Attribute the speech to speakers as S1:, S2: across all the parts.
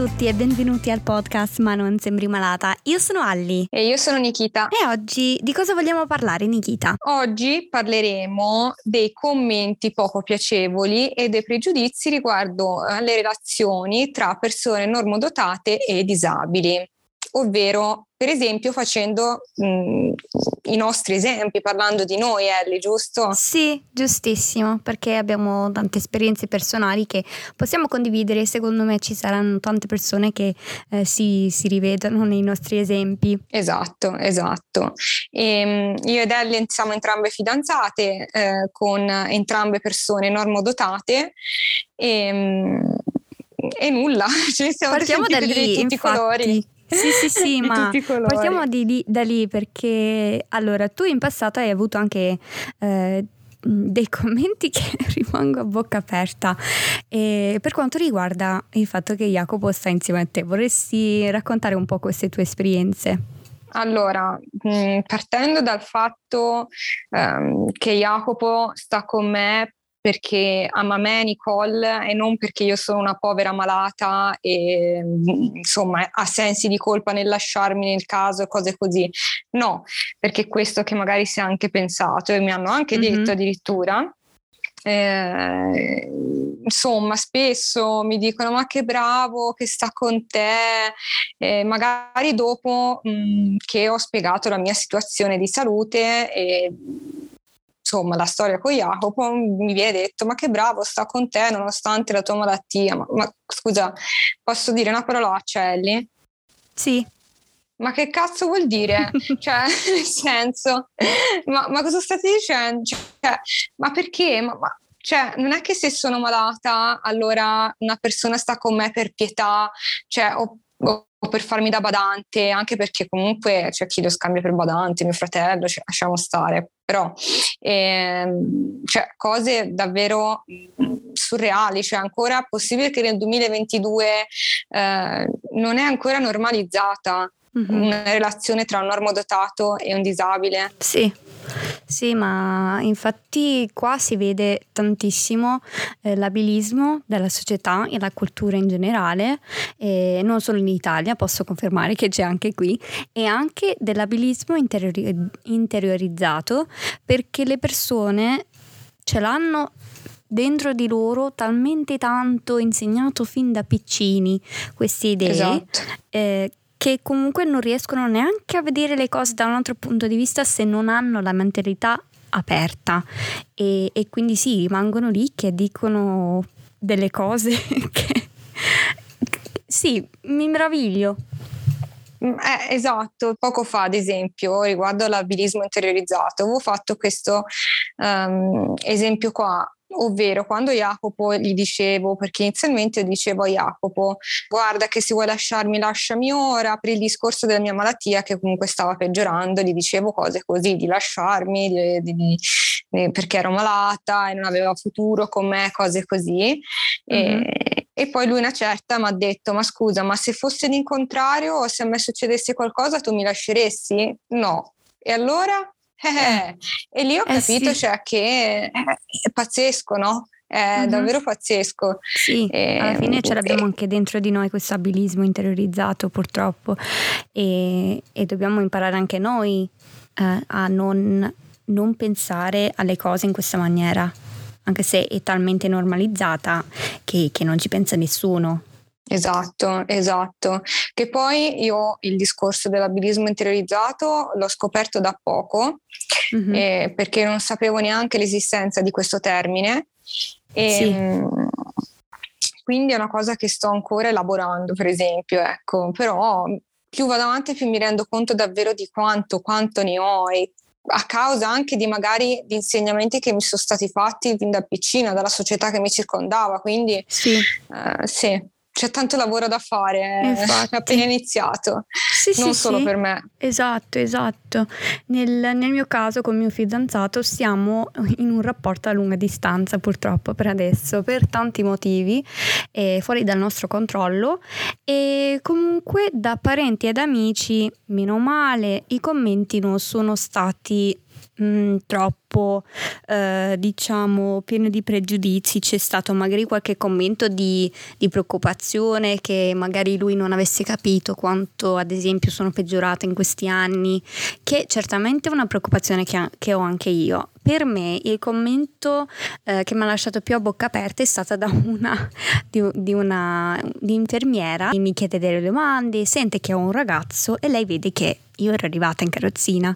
S1: tutti e benvenuti al podcast Ma non sembri malata. Io sono Alli.
S2: E io sono Nikita.
S1: E oggi di cosa vogliamo parlare, Nikita?
S2: Oggi parleremo dei commenti poco piacevoli e dei pregiudizi riguardo alle relazioni tra persone normodotate e disabili ovvero per esempio facendo mh, i nostri esempi, parlando di noi, Ellie, giusto?
S1: Sì, giustissimo, perché abbiamo tante esperienze personali che possiamo condividere e secondo me ci saranno tante persone che eh, si, si, rivedono nei nostri esempi.
S2: Esatto, esatto. E, ehm, io ed Ellie siamo entrambe fidanzate, eh, con entrambe persone normodotate e, ehm, e nulla, ci siamo
S1: Partiamo da lì,
S2: di tutti
S1: infatti.
S2: i colori.
S1: Sì, sì, sì, ma partiamo di, di, da lì perché allora tu in passato hai avuto anche eh, dei commenti che rimango a bocca aperta e per quanto riguarda il fatto che Jacopo sta insieme a te, vorresti raccontare un po' queste tue esperienze?
S2: Allora, partendo dal fatto um, che Jacopo sta con me perché ama me Nicole e non perché io sono una povera malata e insomma ha sensi di colpa nel lasciarmi nel caso e cose così. No, perché questo che magari si è anche pensato e mi hanno anche mm-hmm. detto addirittura. Eh, insomma, spesso mi dicono: Ma che bravo che sta con te. Eh, magari dopo mh, che ho spiegato la mia situazione di salute e insomma la storia con Jacopo mi viene detto ma che bravo sta con te nonostante la tua malattia ma, ma scusa posso dire una parolaccia Ellie?
S1: Sì
S2: ma che cazzo vuol dire? cioè, nel senso, ma, ma, cosa state dicendo? Cioè, ma perché? Ma, ma, cioè, non è che se sono malata, allora una persona sta con me per pietà, cioè, o, o per farmi da badante, anche perché comunque c'è chi lo scambia per badante, mio fratello, cioè, lasciamo stare, però ehm, cioè, cose davvero surreali, cioè ancora possibile che nel 2022 eh, non è ancora normalizzata mm-hmm. una relazione tra un normodotato e un disabile.
S1: Sì. Sì, ma infatti qua si vede tantissimo eh, l'abilismo della società e la cultura in generale, e non solo in Italia, posso confermare che c'è anche qui, e anche dell'abilismo interiori- interiorizzato perché le persone ce l'hanno dentro di loro talmente tanto insegnato fin da piccini queste idee
S2: esatto.
S1: eh, che comunque non riescono neanche a vedere le cose da un altro punto di vista se non hanno la mentalità aperta e, e quindi sì, rimangono lì che dicono delle cose che sì, mi meraviglio.
S2: Mm, eh, esatto, poco fa ad esempio riguardo l'abilismo interiorizzato avevo fatto questo um, esempio qua Ovvero quando Jacopo gli dicevo, perché inizialmente io dicevo a Jacopo, guarda che se vuoi lasciarmi lasciami ora, per il discorso della mia malattia che comunque stava peggiorando, gli dicevo cose così, di lasciarmi, di, di, di, perché ero malata e non aveva futuro con me, cose così. Mm-hmm. E, e poi lui una certa mi ha detto, ma scusa, ma se fosse l'incontrario o se a me succedesse qualcosa tu mi lasceresti? No. E allora? Eh, e lì ho eh capito sì. cioè, che è pazzesco, no? È uh-huh. davvero pazzesco.
S1: Sì, e, alla fine ce l'abbiamo e... anche dentro di noi questo abilismo interiorizzato purtroppo e, e dobbiamo imparare anche noi eh, a non, non pensare alle cose in questa maniera, anche se è talmente normalizzata che, che non ci pensa nessuno.
S2: Esatto, esatto. Che poi io il discorso dell'abilismo interiorizzato l'ho scoperto da poco, mm-hmm. eh, perché non sapevo neanche l'esistenza di questo termine. E, sì. mh, quindi è una cosa che sto ancora elaborando, per esempio, ecco, però più vado avanti più mi rendo conto davvero di quanto, quanto ne ho e a causa anche di magari di insegnamenti che mi sono stati fatti fin da piccina, dalla società che mi circondava, quindi
S1: sì.
S2: Uh, sì c'è tanto lavoro da fare, Infatti. è appena iniziato,
S1: sì,
S2: non
S1: sì,
S2: solo
S1: sì.
S2: per me.
S1: Esatto, esatto. Nel, nel, mio caso con mio fidanzato siamo in un rapporto a lunga distanza purtroppo per adesso, per tanti motivi, eh, fuori dal nostro controllo e comunque da parenti ed amici, meno male, i commenti non sono stati mh, troppo troppo, eh, diciamo, pieno di pregiudizi, c'è stato magari qualche commento di, di, preoccupazione che magari lui non avesse capito quanto ad esempio sono peggiorata in questi anni, che certamente è una preoccupazione che, che ho anche io. Per me il commento eh, che mi ha lasciato più a bocca aperta è stata da una, di, di una di infermiera, mi chiede delle domande, sente che ho un ragazzo e lei vede che io ero arrivata in carrozzina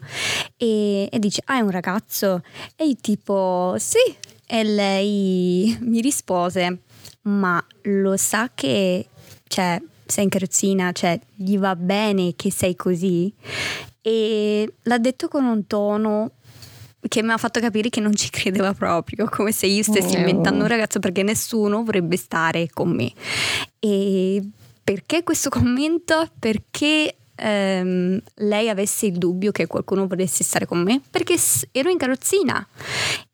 S1: e, e dice, ah è un ragazzo? E io tipo, sì. E lei mi rispose, ma lo sa che, cioè, sei in carrozzina, cioè, gli va bene che sei così? E l'ha detto con un tono che mi ha fatto capire che non ci credeva proprio, come se io stessi mm. inventando un ragazzo perché nessuno vorrebbe stare con me. E perché questo commento? Perché ehm, lei avesse il dubbio che qualcuno volesse stare con me perché ero in carrozzina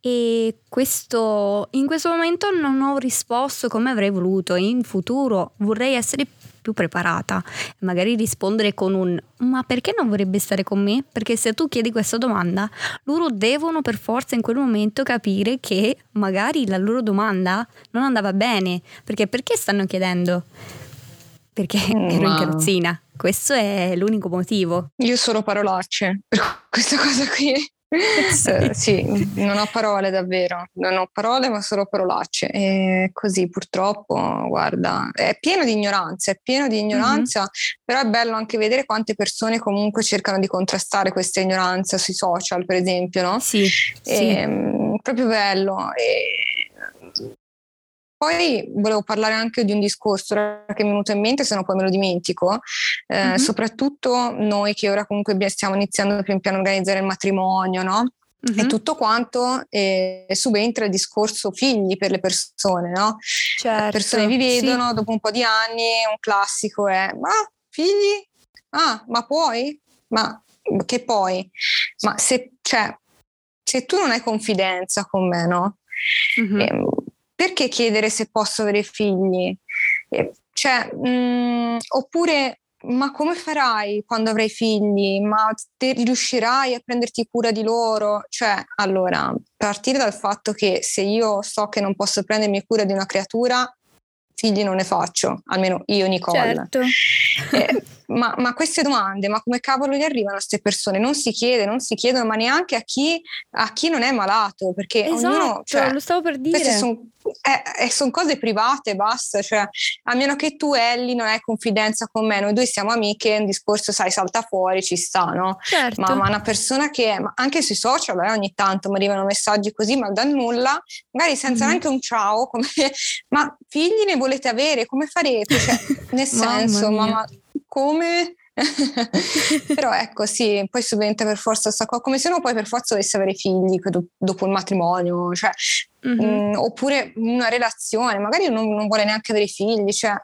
S1: e questo, in questo momento non ho risposto come avrei voluto. In futuro vorrei essere più preparata magari rispondere con un ma perché non vorrebbe stare con me? Perché se tu chiedi questa domanda, loro devono per forza in quel momento capire che magari la loro domanda non andava bene, perché perché stanno chiedendo? Perché ero in carrozzina. Questo è l'unico motivo.
S2: Io solo parolacce per questa cosa qui. sì. Eh, sì, non ho parole davvero, non ho parole ma solo parolacce e così purtroppo, guarda, è pieno di ignoranza, è pieno di ignoranza, mm-hmm. però è bello anche vedere quante persone comunque cercano di contrastare questa ignoranza sui social, per esempio, no?
S1: Sì, e, sì.
S2: Ehm, proprio bello. E, poi volevo parlare anche di un discorso che mi è venuto in mente, se no poi me lo dimentico, eh, mm-hmm. soprattutto noi che ora comunque stiamo iniziando pian piano a organizzare il matrimonio, no? Mm-hmm. E tutto quanto eh, subentra il discorso figli per le persone, no?
S1: Certo,
S2: le persone vi vedono sì. dopo un po' di anni, un classico è ma figli? Ah, ma puoi? Ma che poi? Ma se, cioè, se tu non hai confidenza con me, no? Mm-hmm. Eh, perché chiedere se posso avere figli? Cioè, mh, mm, oppure, ma come farai quando avrai figli? Ma te riuscirai a prenderti cura di loro? Cioè, allora, partire dal fatto che se io so che non posso prendermi cura di una creatura, figli non ne faccio, almeno io Nicole.
S1: Certo.
S2: Eh, ma, ma, queste domande, ma come cavolo gli arrivano a queste persone? Non si chiede, non si chiedono, ma neanche a chi, a chi non è malato, perché
S1: esatto,
S2: ognuno... Cioè,
S1: lo stavo per dire.
S2: Queste sono eh, eh, son cose private, basta, cioè, a meno che tu Ellie non hai confidenza con me, noi due siamo amiche, un discorso, sai, salta fuori, ci sta, no?
S1: Certo.
S2: Ma, ma una persona che, anche sui social, eh, ogni tanto mi arrivano messaggi così, ma da nulla, magari senza mm-hmm. neanche un ciao, come, ma figli ne volete avere, come farete? Cioè, nel senso, ma, ma come? Però ecco, sì, poi subentra per forza questa cosa, come se uno poi per forza dovesse avere figli dopo il matrimonio, cioè, mm-hmm. mh, oppure una relazione, magari non, non, vuole neanche avere figli, cioè...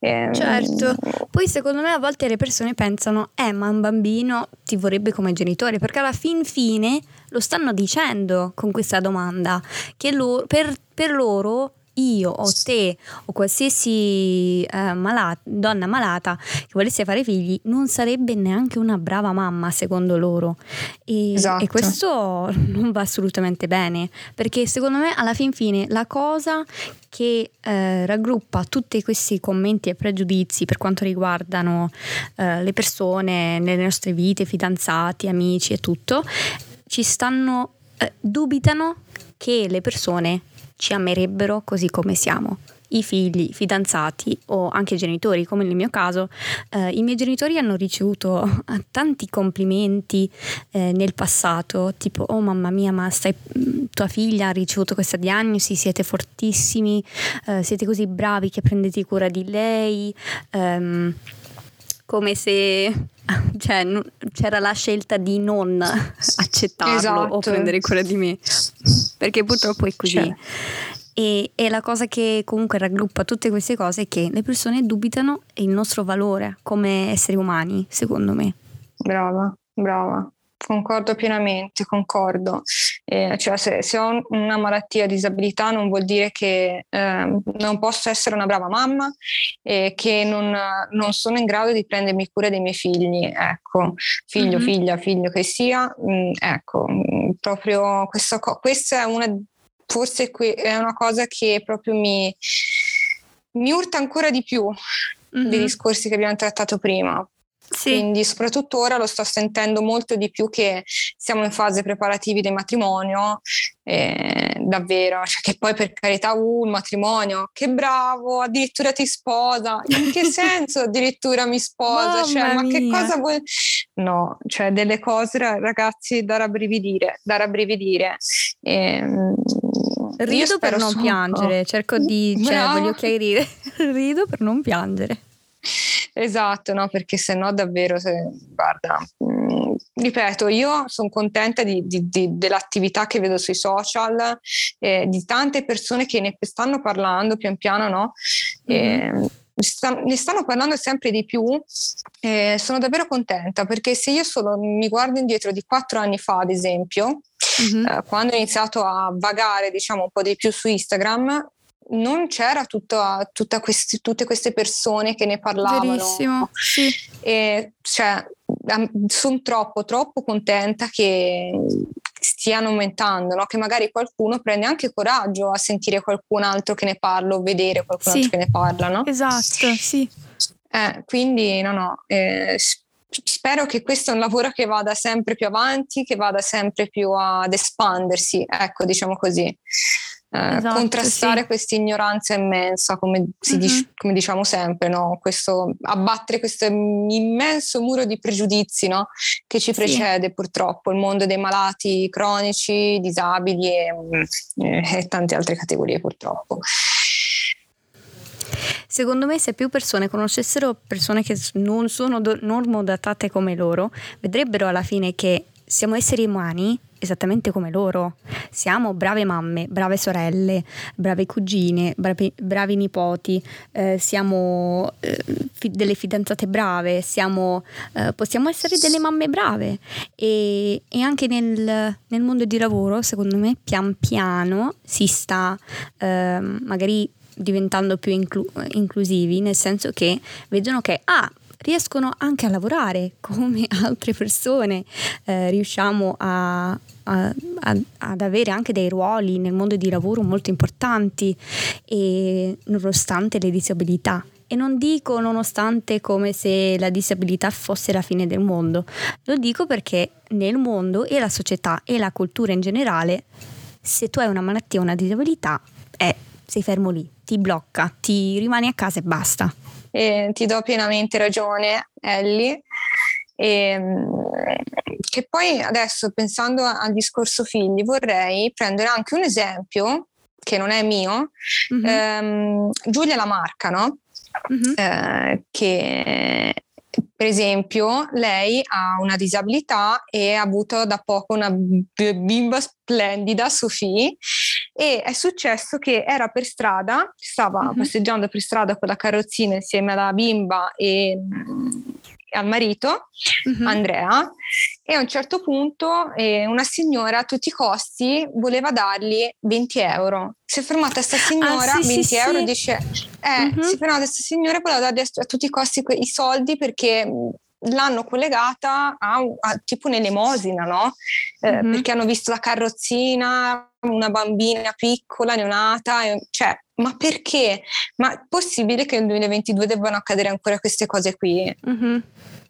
S1: Ehm... Certo, poi secondo me a volte le persone pensano, eh ma un bambino ti vorrebbe come genitore, perché alla fin fine lo stanno dicendo con questa domanda, che loro, per, per loro io o te o qualsiasi eh, malata, donna malata che volesse fare figli non sarebbe neanche una brava mamma secondo loro e, esatto. e questo non va assolutamente bene perché secondo me alla fin fine la cosa che eh, raggruppa tutti questi commenti e pregiudizi per quanto riguardano eh, le persone nelle nostre vite, fidanzati, amici e tutto, ci stanno, eh, dubitano che le persone ci amerebbero così come siamo. I figli, i fidanzati o anche i genitori, come nel mio caso, eh, i miei genitori hanno ricevuto tanti complimenti eh, nel passato, tipo oh mamma mia, ma stai, tua figlia ha ricevuto questa diagnosi, siete fortissimi, eh, siete così bravi che prendete cura di lei, ehm, come se cioè, c'era la scelta di non accettarlo esatto. o prendere cura di me, perché purtroppo è così. Cioè. E, e, la cosa che comunque raggruppa tutte queste cose è che le persone dubitano del nostro valore come esseri umani, secondo me.
S2: Brava, brava. Concordo pienamente, concordo. Eh, cioè se, se, ho una malattia, disabilità, non vuol dire che eh, non posso essere una brava mamma e che non, non, sono in grado di prendermi cura dei miei figli. Ecco, figlio, mm-hmm. figlia, figlio che sia, mh, mm, ecco, proprio questo, questa è una, forse è una cosa che proprio mi, mi urta ancora di più mm-hmm. dei discorsi che abbiamo trattato prima. Sì. Quindi soprattutto ora lo sto sentendo molto di più che siamo in fase preparativi del matrimonio, eh, davvero, cioè che poi per carità, uh, il matrimonio, che bravo, addirittura ti sposa, in che senso addirittura mi sposa? Cioè, ma che cosa vuoi? No, cioè delle cose ragazzi da rabbrividire, da rabbrividire. Eh,
S1: Rido per non solo. piangere, cerco di, cioè, voglio chiarire, rido per non piangere.
S2: Esatto, no, perché se no davvero, se, guarda, mh, mm, ripeto, io sono contenta di, di, di, dell'attività che vedo sui social, eh, di tante persone che ne stanno parlando pian piano, no? Mm-hmm. ne stanno parlando sempre di più e sono davvero contenta perché se io solo mi guardo indietro di quattro anni fa, ad esempio, mm-hmm. eh, quando ho iniziato a vagare diciamo un po' di più su Instagram, non c'era tutta, tutta questi, tutte queste persone che ne parlavano.
S1: Verissimo, sì.
S2: E cioè, sono troppo, troppo contenta che stiano aumentando, no? che magari qualcuno prende anche coraggio a sentire qualcun altro che ne parla o vedere qualcun sì. altro che ne parla. No?
S1: Esatto, sì.
S2: Eh, quindi no, no, eh, spero che questo è un lavoro che vada sempre più avanti, che vada sempre più ad espandersi, ecco, diciamo così. Eh, esatto, contrastare sì. questa ignoranza immensa, come, mm-hmm. dice, come diciamo sempre, no? questo, abbattere questo immenso muro di pregiudizi no? che ci precede sì. purtroppo, il mondo dei malati cronici, disabili e, mm, e tante altre categorie purtroppo.
S1: Secondo me, se più persone conoscessero persone che non sono do- normodatate come loro, vedrebbero alla fine che siamo esseri umani esattamente come loro. Siamo brave mamme, brave sorelle, brave cugine, bravi, bravi nipoti, eh, siamo eh, fi- delle fidanzate brave, siamo, eh, possiamo essere delle mamme brave e, e anche nel, nel, mondo di lavoro, secondo me, pian piano si sta ehm, magari diventando più inclu- inclusivi, nel senso che vedono che ah, riescono anche a lavorare come altre persone, eh, riusciamo a, a, a, ad avere anche dei ruoli nel mondo di lavoro molto importanti e nonostante le disabilità. E non dico nonostante come se la disabilità fosse la fine del mondo, lo dico perché nel mondo e la società e la cultura in generale, se tu hai una malattia o una disabilità, eh, sei fermo lì, ti blocca, ti rimani a casa e basta
S2: e ti do pienamente ragione, Ellie. E, ehm, che poi adesso pensando al discorso figli vorrei prendere anche un esempio che non è mio, mm-hmm. ehm, Giulia Lamarca, no? Mm-hmm. Eh, che per esempio, lei ha una disabilità e ha avuto da poco una bimba splendida, Sofì, e è successo che era per strada, stava mm-hmm. passeggiando per strada con la carrozzina insieme alla bimba e al marito, mm-hmm. Andrea, e a un certo punto eh, una signora a tutti i costi voleva dargli 20 euro. Si è fermata questa signora, ah, sì, 20 sì, euro, sì. dice, eh, mm-hmm. si è fermata questa signora e voleva dargli a, tutti i costi que- i soldi perché l'hanno collegata a, a tipo un'elemosina, no? Eh, mm-hmm. Perché hanno visto la carrozzina, una bambina piccola, neonata, cioè, ma perché? Ma è possibile che nel 2022 debbano accadere ancora queste cose qui?
S1: Mm-hmm.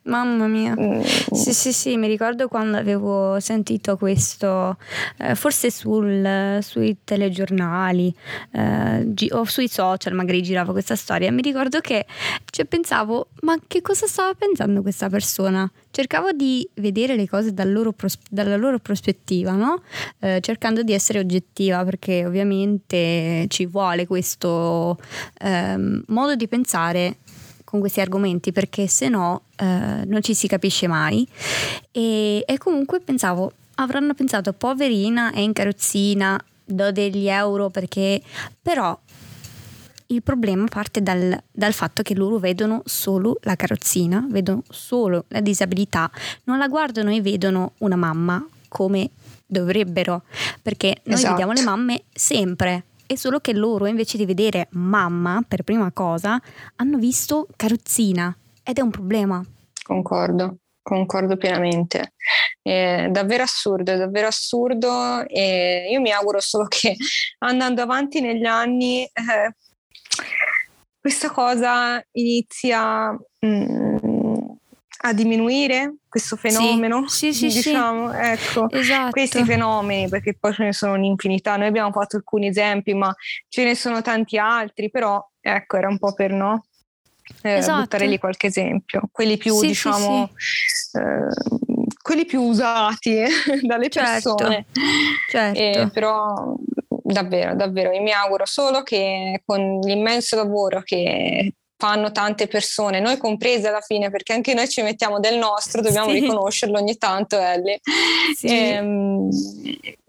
S1: Mamma mia. Mm. Sì, sì, sì, mi ricordo quando avevo sentito questo, eh, forse sul, sui telegiornali eh, gi- o sui social magari girava questa storia. Mi ricordo che cioè, pensavo, ma che cosa stava pensando questa persona? Cercavo di vedere le cose dal loro pros- dalla loro prospettiva, no? eh, cercando di essere oggettiva perché ovviamente ci vuole questo ehm, modo di pensare con questi argomenti perché se no eh, non ci si capisce mai e, e comunque pensavo avranno pensato poverina è in carrozzina do degli euro perché però il problema parte dal, dal, fatto che loro vedono solo la carrozzina, vedono solo la disabilità, non la guardano e vedono una mamma come dovrebbero, perché noi esatto. vediamo le mamme sempre, è solo che loro invece di vedere mamma per prima cosa hanno visto carrozzina ed è un problema.
S2: Concordo. concordo pienamente. È davvero assurdo, è davvero assurdo e io mi auguro solo che andando avanti negli anni eh, questa cosa inizia mm, a diminuire, questo fenomeno,
S1: sì, sì,
S2: diciamo,
S1: sì.
S2: ecco,
S1: esatto.
S2: questi fenomeni, perché poi ce ne sono un'infinità, noi abbiamo fatto alcuni esempi, ma ce ne sono tanti altri, però ecco, era un po' per no eh, esatto. buttare lì qualche esempio, quelli più sì, diciamo, sì, eh, quelli più usati dalle
S1: certo.
S2: persone.
S1: Certo.
S2: Eh, però davvero, davvero, io mi auguro solo che con l'immenso lavoro che fanno tante persone, noi comprese alla fine, perché anche noi ci mettiamo del nostro, dobbiamo sì. riconoscerlo ogni tanto, Ellie. Sì. E, ehm,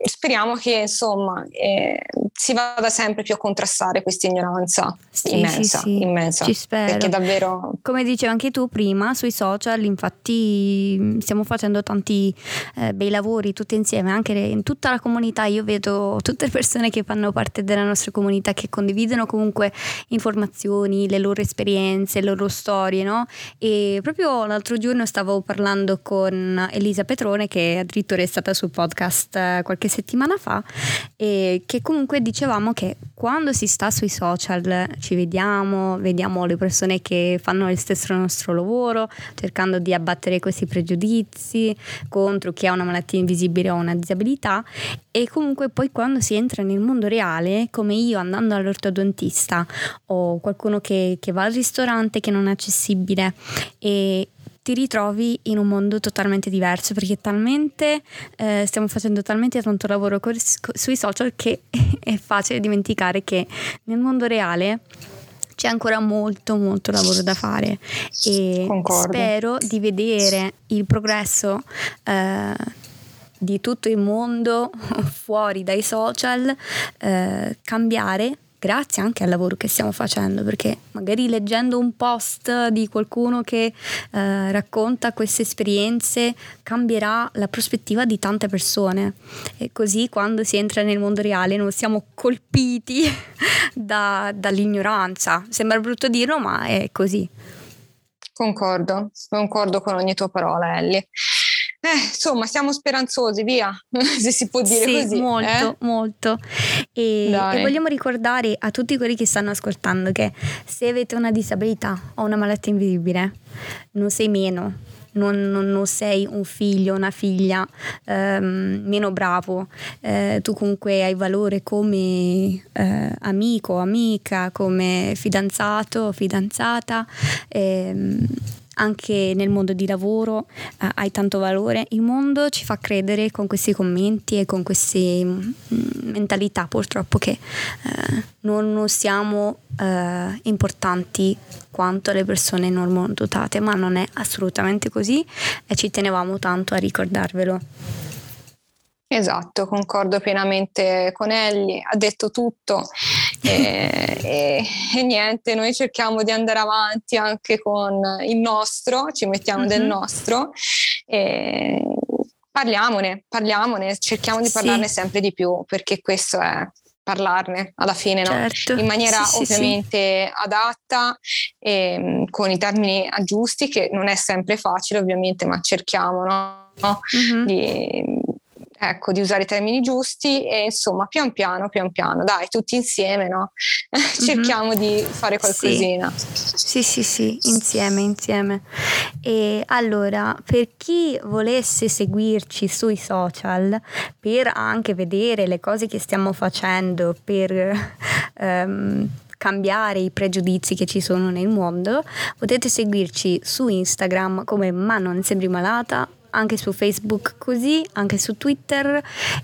S2: speriamo che insomma eh, si vada sempre più a contrastare questa ignoranza sì, immensa, sì, sì. immensa.
S1: Ci spero.
S2: Perché davvero...
S1: Come dicevi anche tu prima, sui social infatti stiamo facendo tanti eh, bei lavori tutti insieme, anche in tutta la comunità. Io vedo tutte le persone che fanno parte della nostra comunità che condividono comunque informazioni, le loro esperienze, le loro storie, no? E proprio l'altro giorno stavo parlando con Elisa Petrone che addirittura è stata sul podcast eh, qualche settimana fa e che comunque dicevamo che quando si sta sui social ci vediamo, vediamo le persone che fanno lo stesso nostro lavoro, cercando di abbattere questi pregiudizi contro chi ha una malattia invisibile o una disabilità e comunque poi quando si entra nel mondo reale, come io andando all'ortodontista o qualcuno che, che va al ristorante che non è accessibile e ti ritrovi in un mondo totalmente diverso perché talmente eh, stiamo facendo talmente tanto lavoro co- sui social che è facile dimenticare che nel mondo reale c'è ancora molto molto lavoro da fare e
S2: Concordo.
S1: spero di vedere il progresso eh, di tutto il mondo fuori dai social eh, cambiare grazie anche al lavoro che stiamo facendo, perché magari leggendo un post di qualcuno che eh, racconta queste esperienze cambierà la prospettiva di tante persone e così quando si entra nel mondo reale non siamo colpiti da, dall'ignoranza. Sembra brutto dirlo, ma è così.
S2: Concordo, concordo con ogni tua parola, Ellie. Eh, insomma, siamo speranzosi, via, se si può dire
S1: sì,
S2: così.
S1: Molto,
S2: eh?
S1: molto. E, e, vogliamo ricordare a tutti quelli che stanno ascoltando che se avete una disabilità o una malattia invisibile, non sei meno. Non, non, non sei un figlio, una figlia ehm, meno bravo, eh, tu comunque hai valore come eh, amico, amica, come fidanzato, fidanzata. Ehm, anche nel mondo di lavoro eh, hai tanto valore. Il mondo ci fa credere con questi commenti e con queste mh, mm, mentalità purtroppo che eh, non, siamo eh, importanti quanto le persone normodotate, ma non è assolutamente così e ci tenevamo tanto a ricordarvelo.
S2: Esatto, concordo pienamente con Ellie, ha detto tutto e, e, e, niente, noi cerchiamo di andare avanti anche con il nostro, ci mettiamo mm-hmm. del mhm. nostro e parliamone, parliamone, cerchiamo di parlarne sì. sempre di più perché questo è parlarne alla fine
S1: certo.
S2: no? in maniera
S1: sì,
S2: ovviamente sì, adatta e con i termini giusti che non è sempre facile ovviamente ma cerchiamo no? Mm-hmm. di ecco, di usare i termini giusti e insomma pian piano, pian piano, dai, tutti insieme, no? Cerchiamo mm-hmm. di fare qualcosina.
S1: Sì. sì, sì, sì, insieme, insieme. E allora, per chi volesse seguirci sui social, per anche vedere le cose che stiamo facendo, per... Um, cambiare i pregiudizi che ci sono nel mondo, potete seguirci su Instagram come Ma non sembri malata anche su Facebook così, anche su Twitter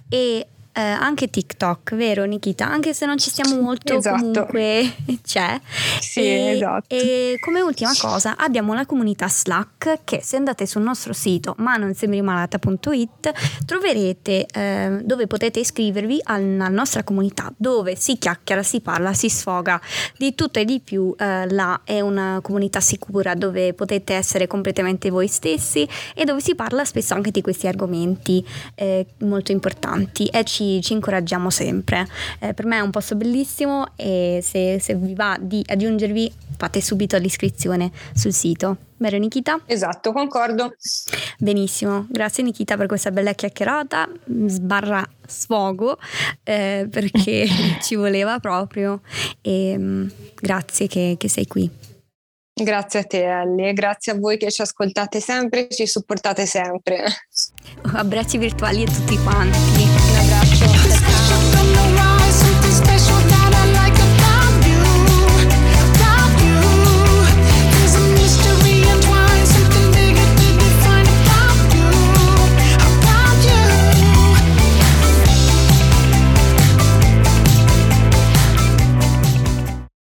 S1: e eh, anche TikTok, vero Nikita? Anche se non ci stiamo molto, esatto. comunque c'è.
S2: Sì, e, esatto.
S1: E come ultima cosa abbiamo la comunità Slack che se andate sul nostro sito ma non sembrimalata.it troverete eh, dove potete iscrivervi alla nostra comunità dove si chiacchiera, si parla, si sfoga di tutto e di più. Eh, là è una comunità sicura dove potete essere completamente voi stessi e dove si parla spesso anche di questi argomenti eh, molto importanti. E ci ci, ci incoraggiamo sempre. Eh, per me è un posto bellissimo e se, se vi va di aggiungervi fate subito l'iscrizione sul sito. vero Nikita?
S2: Esatto, concordo.
S1: Benissimo, grazie Nikita per questa bella chiacchierata, sbarra sfogo, eh, perché ci voleva proprio e um, grazie che, che sei qui.
S2: Grazie a te Ellie e grazie a voi che ci ascoltate sempre e ci supportate sempre.
S1: Abbracci virtuali a tutti quanti.